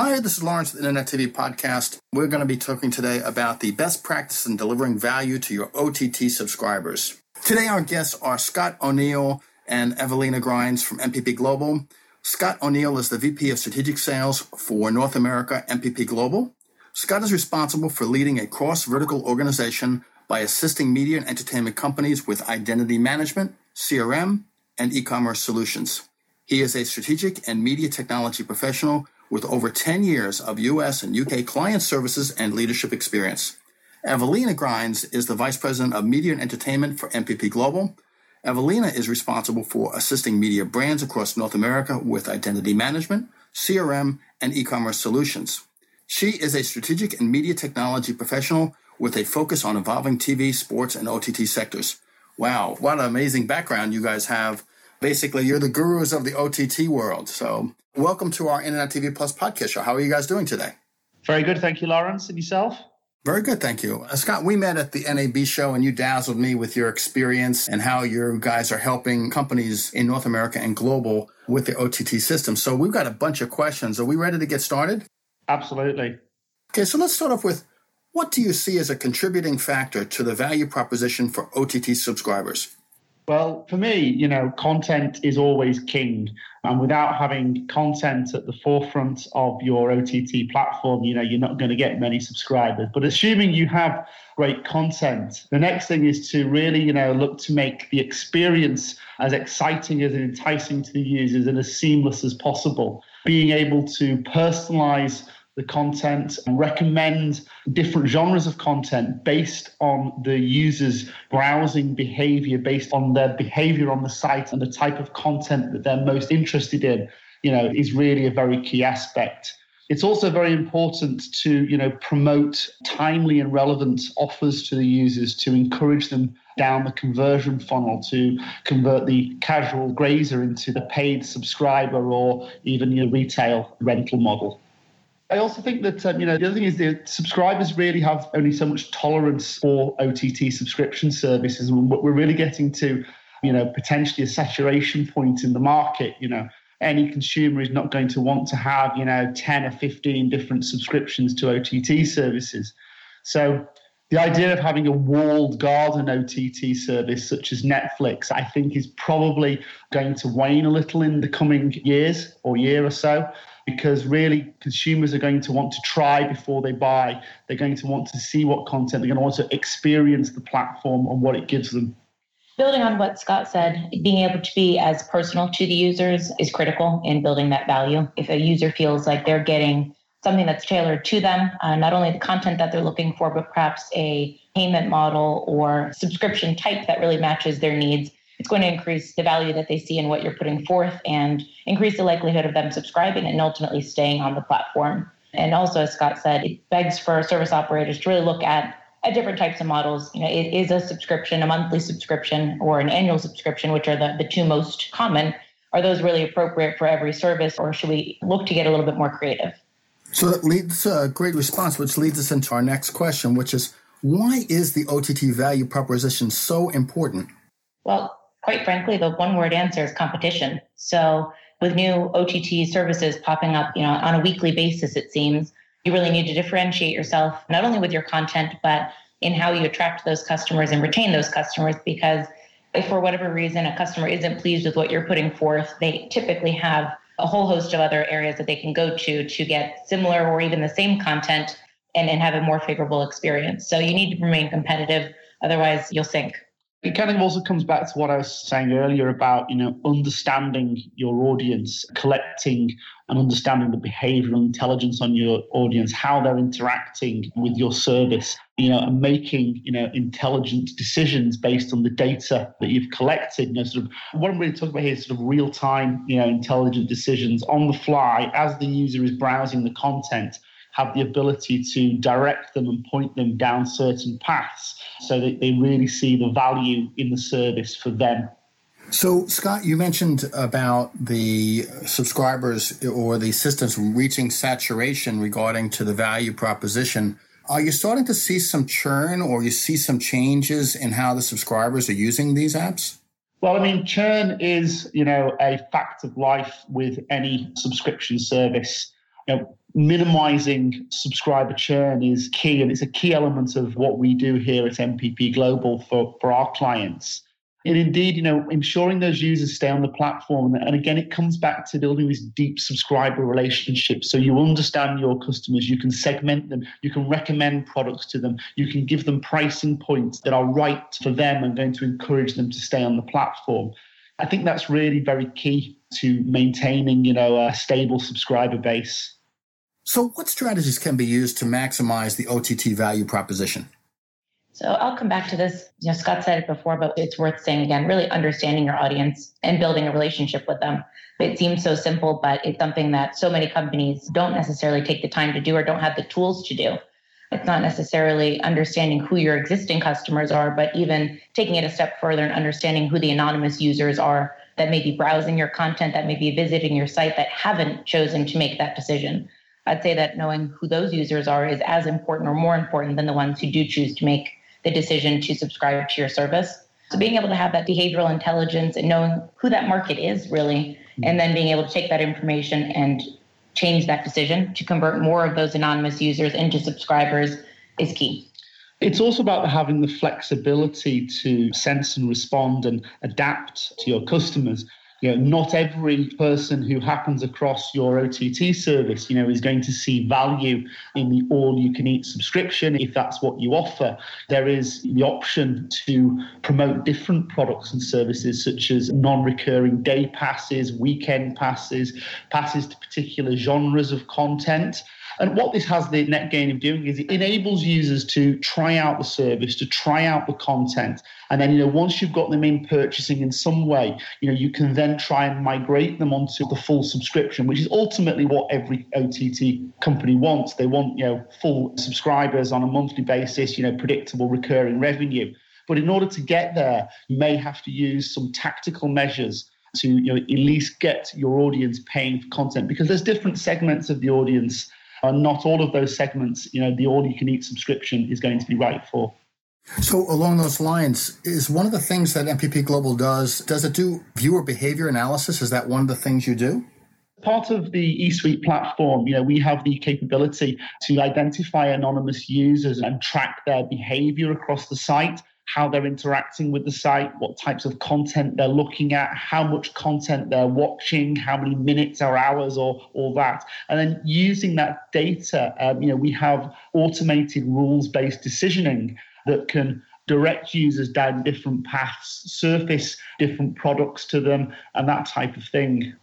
Hi, this is Lawrence with Internet TV Podcast. We're going to be talking today about the best practice in delivering value to your OTT subscribers. Today, our guests are Scott O'Neill and Evelina Grinds from MPP Global. Scott O'Neill is the VP of Strategic Sales for North America MPP Global. Scott is responsible for leading a cross vertical organization by assisting media and entertainment companies with identity management, CRM, and e commerce solutions. He is a strategic and media technology professional with over 10 years of US and UK client services and leadership experience. Evelina Grinds is the Vice President of Media and Entertainment for MPP Global. Evelina is responsible for assisting media brands across North America with identity management, CRM, and e commerce solutions. She is a strategic and media technology professional with a focus on evolving TV, sports, and OTT sectors. Wow, what an amazing background you guys have. Basically, you're the gurus of the OTT world. So, welcome to our Internet TV Plus podcast show. How are you guys doing today? Very good. Thank you, Lawrence. And yourself? Very good, thank you. Uh, Scott, we met at the NAB show and you dazzled me with your experience and how you guys are helping companies in North America and global with the OTT system. So we've got a bunch of questions. Are we ready to get started? Absolutely. Okay, so let's start off with what do you see as a contributing factor to the value proposition for OTT subscribers? Well, for me, you know, content is always king. And without having content at the forefront of your OTT platform, you know, you're not going to get many subscribers. But assuming you have great content, the next thing is to really, you know, look to make the experience as exciting as enticing to the users and as seamless as possible. Being able to personalize the content and recommend different genres of content based on the user's browsing behavior, based on their behavior on the site and the type of content that they're most interested in, you know, is really a very key aspect. It's also very important to, you know, promote timely and relevant offers to the users to encourage them down the conversion funnel to convert the casual grazer into the paid subscriber or even your retail rental model. I also think that um, you know the other thing is the subscribers really have only so much tolerance for OTT subscription services, and we're really getting to you know potentially a saturation point in the market. You know, any consumer is not going to want to have you know ten or fifteen different subscriptions to OTT services. So the idea of having a walled garden OTT service such as Netflix, I think, is probably going to wane a little in the coming years or year or so because really consumers are going to want to try before they buy. They're going to want to see what content, they're going to want to experience the platform and what it gives them. Building on what Scott said, being able to be as personal to the users is critical in building that value. If a user feels like they're getting something that's tailored to them, uh, not only the content that they're looking for, but perhaps a payment model or subscription type that really matches their needs, it's going to increase the value that they see in what you're putting forth and increase the likelihood of them subscribing and ultimately staying on the platform. And also, as Scott said, it begs for service operators to really look at at different types of models. You know, it is a subscription, a monthly subscription, or an annual subscription, which are the, the two most common. Are those really appropriate for every service, or should we look to get a little bit more creative? So that leads to a great response, which leads us into our next question, which is why is the OTT value proposition so important? Well, quite frankly, the one word answer is competition. So with new OTT services popping up, you know, on a weekly basis, it seems you really need to differentiate yourself not only with your content, but in how you attract those customers and retain those customers. Because if for whatever reason a customer isn't pleased with what you're putting forth, they typically have a whole host of other areas that they can go to to get similar or even the same content and, and have a more favorable experience. So you need to remain competitive, otherwise you'll sink it kind of also comes back to what I was saying earlier about, you know, understanding your audience, collecting and understanding the behavioral intelligence on your audience, how they're interacting with your service, you know, and making, you know, intelligent decisions based on the data that you've collected. You know, sort of what I'm really talking about here is sort of real-time, you know, intelligent decisions on the fly as the user is browsing the content have the ability to direct them and point them down certain paths so that they really see the value in the service for them. So, Scott, you mentioned about the subscribers or the systems reaching saturation regarding to the value proposition. Are you starting to see some churn or you see some changes in how the subscribers are using these apps? Well, I mean, churn is, you know, a fact of life with any subscription service. You know, minimizing subscriber churn is key and it's a key element of what we do here at MPP Global for, for our clients. And indeed, you know, ensuring those users stay on the platform. And again, it comes back to building these deep subscriber relationships. So you understand your customers, you can segment them, you can recommend products to them, you can give them pricing points that are right for them and going to encourage them to stay on the platform. I think that's really very key to maintaining, you know, a stable subscriber base. So, what strategies can be used to maximize the OTT value proposition? So, I'll come back to this. You know, Scott said it before, but it's worth saying again really understanding your audience and building a relationship with them. It seems so simple, but it's something that so many companies don't necessarily take the time to do or don't have the tools to do. It's not necessarily understanding who your existing customers are, but even taking it a step further and understanding who the anonymous users are that may be browsing your content, that may be visiting your site, that haven't chosen to make that decision. I'd say that knowing who those users are is as important or more important than the ones who do choose to make the decision to subscribe to your service. So being able to have that behavioral intelligence and knowing who that market is really, and then being able to take that information and change that decision to convert more of those anonymous users into subscribers is key. It's also about having the flexibility to sense and respond and adapt to your customers you know, not every person who happens across your OTT service, you know, is going to see value in the all-you-can-eat subscription if that's what you offer. There is the option to promote different products and services, such as non-recurring day passes, weekend passes, passes to particular genres of content. And what this has the net gain of doing is it enables users to try out the service, to try out the content. And then, you know, once you've got them in purchasing in some way, you know, you can then try and migrate them onto the full subscription, which is ultimately what every OTT company wants. They want, you know, full subscribers on a monthly basis, you know, predictable recurring revenue. But in order to get there, you may have to use some tactical measures to you know at least get your audience paying for content because there's different segments of the audience and not all of those segments, you know, the all you can eat subscription is going to be right for. So, along those lines, is one of the things that MPP Global does, does it do viewer behavior analysis? Is that one of the things you do? Part of the eSuite platform, you know, we have the capability to identify anonymous users and track their behavior across the site how they're interacting with the site, what types of content they're looking at, how much content they're watching, how many minutes or hours or all that. And then using that data, um, you know, we have automated rules-based decisioning that can direct users down different paths, surface different products to them, and that type of thing.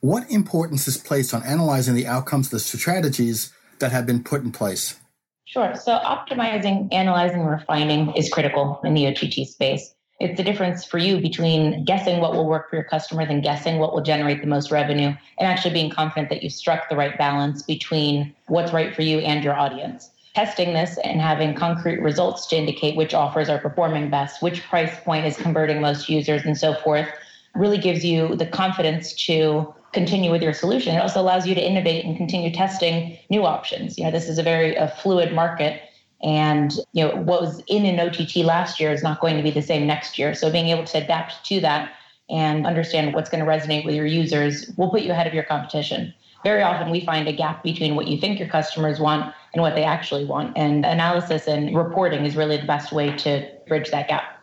What importance is placed on analyzing the outcomes of the strategies that have been put in place? Sure. So optimizing, analyzing, refining is critical in the OTT space. It's the difference for you between guessing what will work for your customers and guessing what will generate the most revenue and actually being confident that you struck the right balance between what's right for you and your audience. Testing this and having concrete results to indicate which offers are performing best, which price point is converting most users, and so forth really gives you the confidence to continue with your solution. It also allows you to innovate and continue testing new options. You know, this is a very fluid market and you know what was in an OTT last year is not going to be the same next year. So being able to adapt to that and understand what's going to resonate with your users will put you ahead of your competition. Very often we find a gap between what you think your customers want and what they actually want. And analysis and reporting is really the best way to bridge that gap.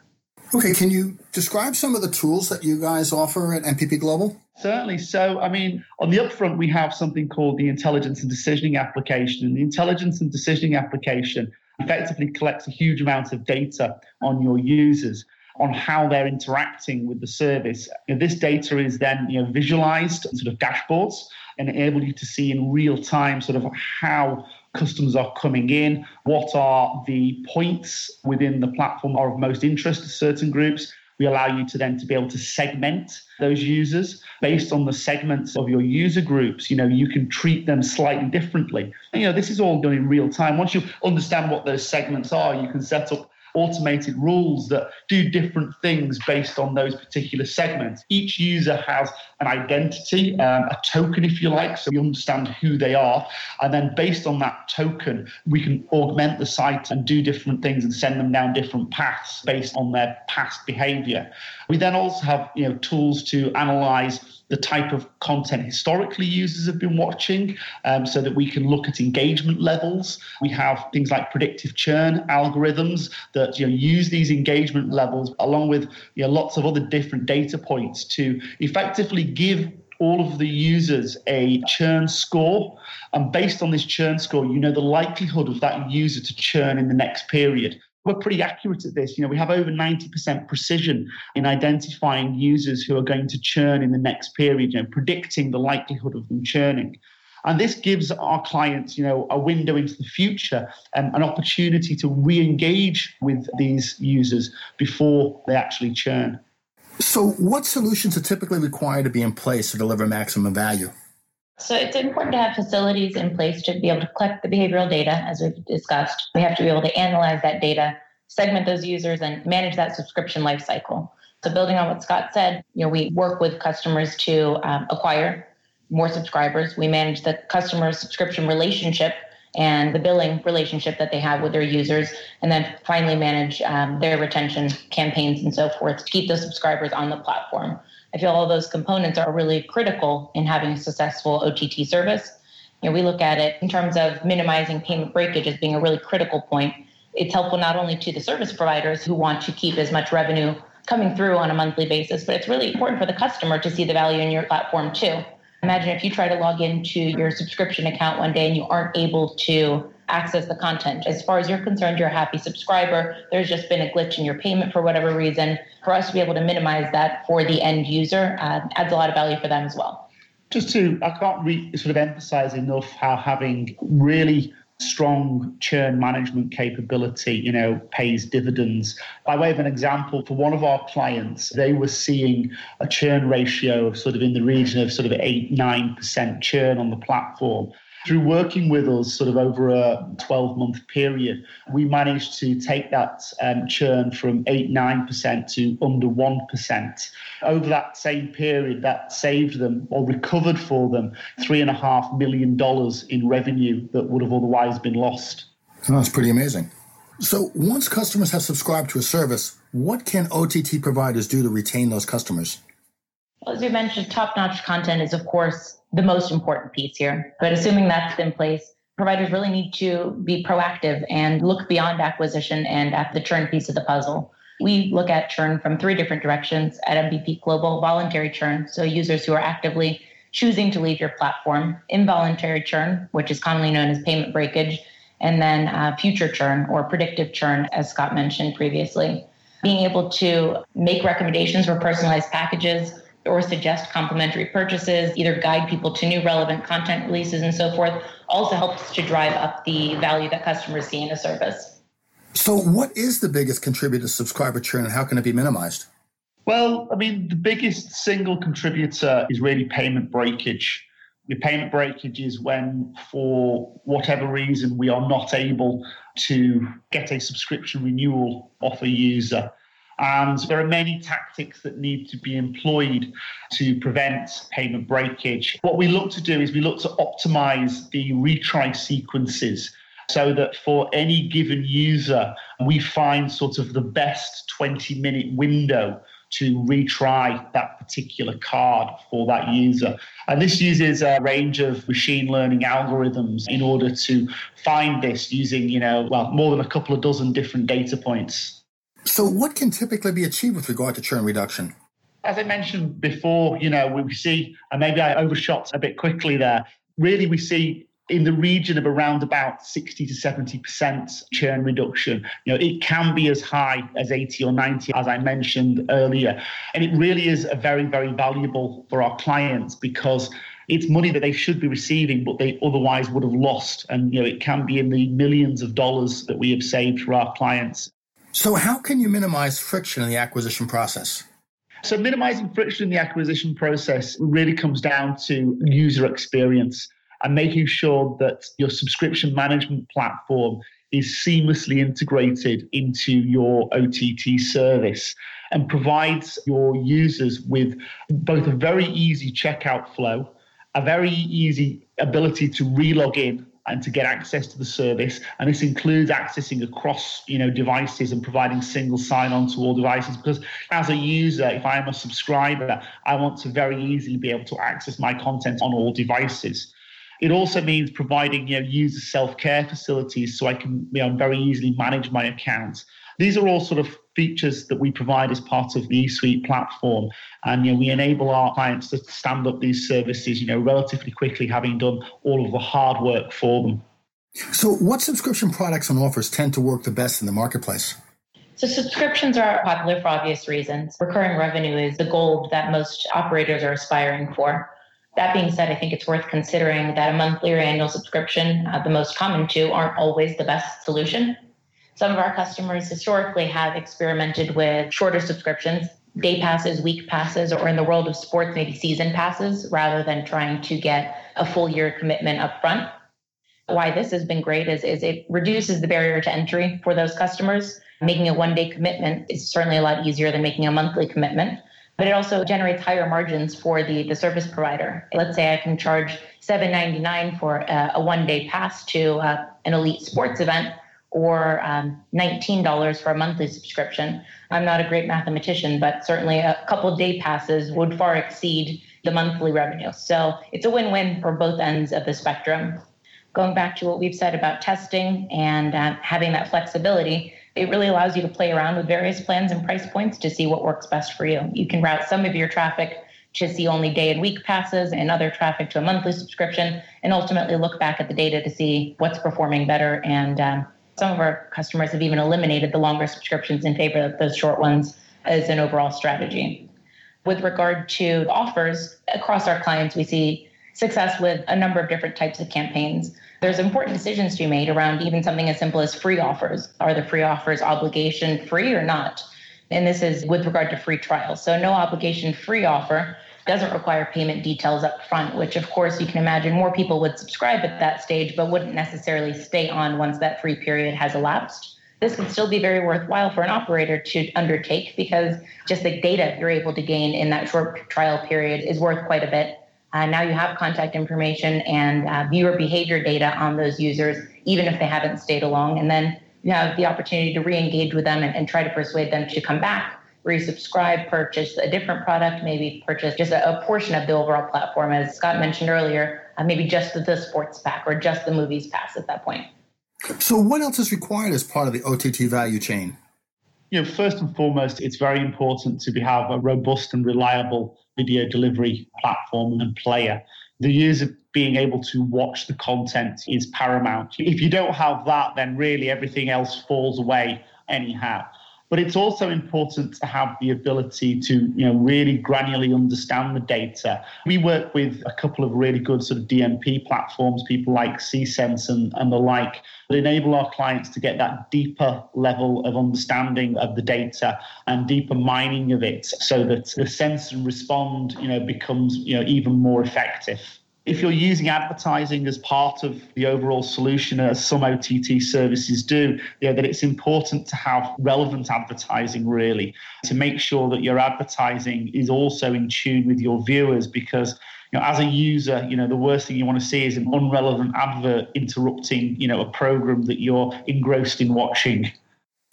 Okay, can you describe some of the tools that you guys offer at MPP Global? Certainly. So, I mean, on the upfront, we have something called the intelligence and decisioning application. And the intelligence and decisioning application effectively collects a huge amount of data on your users on how they're interacting with the service. And this data is then you know, visualized in sort of dashboards and enable you to see in real time sort of how customers are coming in, what are the points within the platform are of most interest to certain groups. We allow you to then to be able to segment those users based on the segments of your user groups. You know, you can treat them slightly differently. And, you know, this is all done in real time. Once you understand what those segments are, you can set up automated rules that do different things based on those particular segments. Each user has an identity, um, a token, if you like, so we understand who they are. And then based on that token, we can augment the site and do different things and send them down different paths based on their past behavior. We then also have you know tools to analyze the type of content historically users have been watching um, so that we can look at engagement levels. We have things like predictive churn algorithms that you know, use these engagement levels along with you know, lots of other different data points to effectively give all of the users a churn score. And based on this churn score, you know the likelihood of that user to churn in the next period we're pretty accurate at this. You know, we have over 90% precision in identifying users who are going to churn in the next period, you know, predicting the likelihood of them churning. And this gives our clients, you know, a window into the future and an opportunity to re-engage with these users before they actually churn. So, what solutions are typically required to be in place to deliver maximum value? So it's important to have facilities in place to be able to collect the behavioral data, as we've discussed. We have to be able to analyze that data, segment those users, and manage that subscription lifecycle. So building on what Scott said, you know, we work with customers to um, acquire more subscribers. We manage the customer subscription relationship and the billing relationship that they have with their users, and then finally manage um, their retention campaigns and so forth to keep those subscribers on the platform. I feel all those components are really critical in having a successful OTT service. You know, we look at it in terms of minimizing payment breakage as being a really critical point. It's helpful not only to the service providers who want to keep as much revenue coming through on a monthly basis, but it's really important for the customer to see the value in your platform too. Imagine if you try to log into your subscription account one day and you aren't able to access the content. As far as you're concerned, you're a happy subscriber. There's just been a glitch in your payment for whatever reason. For us to be able to minimize that for the end user uh, adds a lot of value for them as well. Just to, I can't re- sort of emphasize enough how having really strong churn management capability, you know, pays dividends. By way of an example, for one of our clients, they were seeing a churn ratio of sort of in the region of sort of eight, nine percent churn on the platform. Through working with us sort of over a 12 month period, we managed to take that um, churn from 8 9% to under 1%. Over that same period, that saved them or recovered for them $3.5 million in revenue that would have otherwise been lost. That's pretty amazing. So, once customers have subscribed to a service, what can OTT providers do to retain those customers? Well, as we mentioned, top notch content is, of course, the most important piece here. But assuming that's in place, providers really need to be proactive and look beyond acquisition and at the churn piece of the puzzle. We look at churn from three different directions at MPP Global voluntary churn, so users who are actively choosing to leave your platform, involuntary churn, which is commonly known as payment breakage, and then uh, future churn or predictive churn, as Scott mentioned previously. Being able to make recommendations for personalized packages, or suggest complementary purchases, either guide people to new relevant content releases and so forth, also helps to drive up the value that customers see in a service. So, what is the biggest contributor to subscriber churn and how can it be minimized? Well, I mean, the biggest single contributor is really payment breakage. The payment breakage is when, for whatever reason, we are not able to get a subscription renewal off a user. And there are many tactics that need to be employed to prevent payment breakage. What we look to do is we look to optimize the retry sequences so that for any given user, we find sort of the best 20 minute window to retry that particular card for that user. And this uses a range of machine learning algorithms in order to find this using, you know, well, more than a couple of dozen different data points. So, what can typically be achieved with regard to churn reduction? As I mentioned before, you know, we see, and maybe I overshot a bit quickly there. Really, we see in the region of around about 60 to 70% churn reduction. You know, it can be as high as 80 or 90, as I mentioned earlier. And it really is a very, very valuable for our clients because it's money that they should be receiving, but they otherwise would have lost. And you know, it can be in the millions of dollars that we have saved for our clients. So, how can you minimize friction in the acquisition process? So, minimizing friction in the acquisition process really comes down to user experience and making sure that your subscription management platform is seamlessly integrated into your OTT service and provides your users with both a very easy checkout flow, a very easy ability to relog in and to get access to the service. And this includes accessing across, you know, devices and providing single sign-on to all devices. Because as a user, if I am a subscriber, I want to very easily be able to access my content on all devices. It also means providing you know, user self-care facilities so I can you know, very easily manage my account. These are all sort of features that we provide as part of the eSuite platform. And you know, we enable our clients to stand up these services, you know, relatively quickly, having done all of the hard work for them. So what subscription products and offers tend to work the best in the marketplace? So subscriptions are popular for obvious reasons. Recurring revenue is the gold that most operators are aspiring for. That being said, I think it's worth considering that a monthly or annual subscription, uh, the most common two, aren't always the best solution. Some of our customers historically have experimented with shorter subscriptions, day passes, week passes, or in the world of sports, maybe season passes, rather than trying to get a full year commitment up front. Why this has been great is, is it reduces the barrier to entry for those customers. Making a one day commitment is certainly a lot easier than making a monthly commitment but it also generates higher margins for the, the service provider. Let's say I can charge $7.99 for a, a one day pass to uh, an elite sports event or um, $19 for a monthly subscription. I'm not a great mathematician, but certainly a couple day passes would far exceed the monthly revenue. So it's a win win for both ends of the spectrum. Going back to what we've said about testing and uh, having that flexibility, it really allows you to play around with various plans and price points to see what works best for you. You can route some of your traffic to see only day and week passes and other traffic to a monthly subscription, and ultimately look back at the data to see what's performing better. And um, some of our customers have even eliminated the longer subscriptions in favor of those short ones as an overall strategy. With regard to offers across our clients, we see success with a number of different types of campaigns there's important decisions to be made around even something as simple as free offers. Are the free offers obligation free or not? And this is with regard to free trials. So, no obligation free offer doesn't require payment details up front, which of course you can imagine more people would subscribe at that stage, but wouldn't necessarily stay on once that free period has elapsed. This can still be very worthwhile for an operator to undertake because just the data you're able to gain in that short trial period is worth quite a bit uh, now you have contact information and uh, viewer behavior data on those users, even if they haven't stayed along. And then you have the opportunity to re engage with them and, and, try to persuade them to come back, resubscribe, purchase a different product, maybe purchase just a, a portion of the overall platform. As Scott mentioned earlier, uh, maybe just the sports pack or just the movies pass at that point. So, what else is required as part of the OTT value chain? You know, first and foremost, it's very important to have a robust and reliable video delivery platform and player. The user being able to watch the content is paramount. If you don't have that, then really everything else falls away anyhow. But it's also important to have the ability to, you know, really granularly understand the data. We work with a couple of really good sort of DMP platforms, people like Cxense and, and the like, that enable our clients to get that deeper level of understanding of the data and deeper mining of it so that the sense and respond, you know, becomes, you know, even more effective if you're using advertising as part of the overall solution, as some OTT services do, you know, that it's important to have relevant advertising really to make sure that your advertising is also in tune with your viewers because you know, as a user, you know, the worst thing you want to see is an unrelevant advert interrupting, you know, a program that you're engrossed in watching.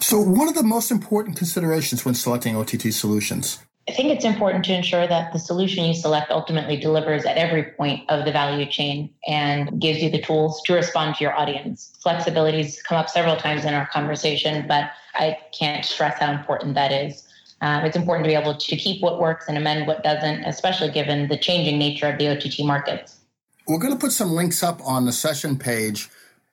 So, what are the most important considerations when selecting OTT solutions? I think it's important to ensure that the solution you select ultimately delivers at every point of the value chain and gives you the tools to respond to your audience. Flexibilities come up several times in our conversation, but I can't stress how important that is. Um, it's important to be able to keep what works and amend what doesn't, especially given the changing nature of the OTT markets. We're going to put some links up on the session page.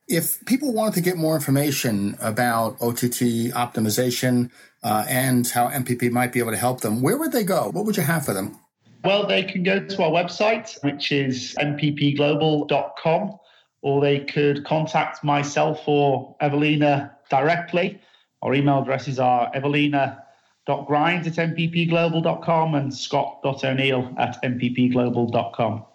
If people wanted to get more information about OTT optimization, uh, and how MPP might be able to help them, where would they go? What would you have for them? Well, they can go to our website, which is mppglobal.com, or they could contact myself or Evelina directly. Our email addresses are evelina.grinds at mppglobal.com and scott.o'neill at mppglobal.com.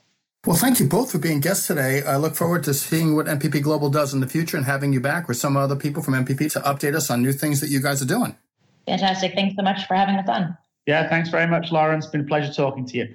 Well, thank you both for being guests today. I look forward to seeing what MPP Global does in the future and having you back with some other people from MPP to update us on new things that you guys are doing. Fantastic. Thanks so much for having us on. Yeah, thanks very much, Lauren. It's been a pleasure talking to you.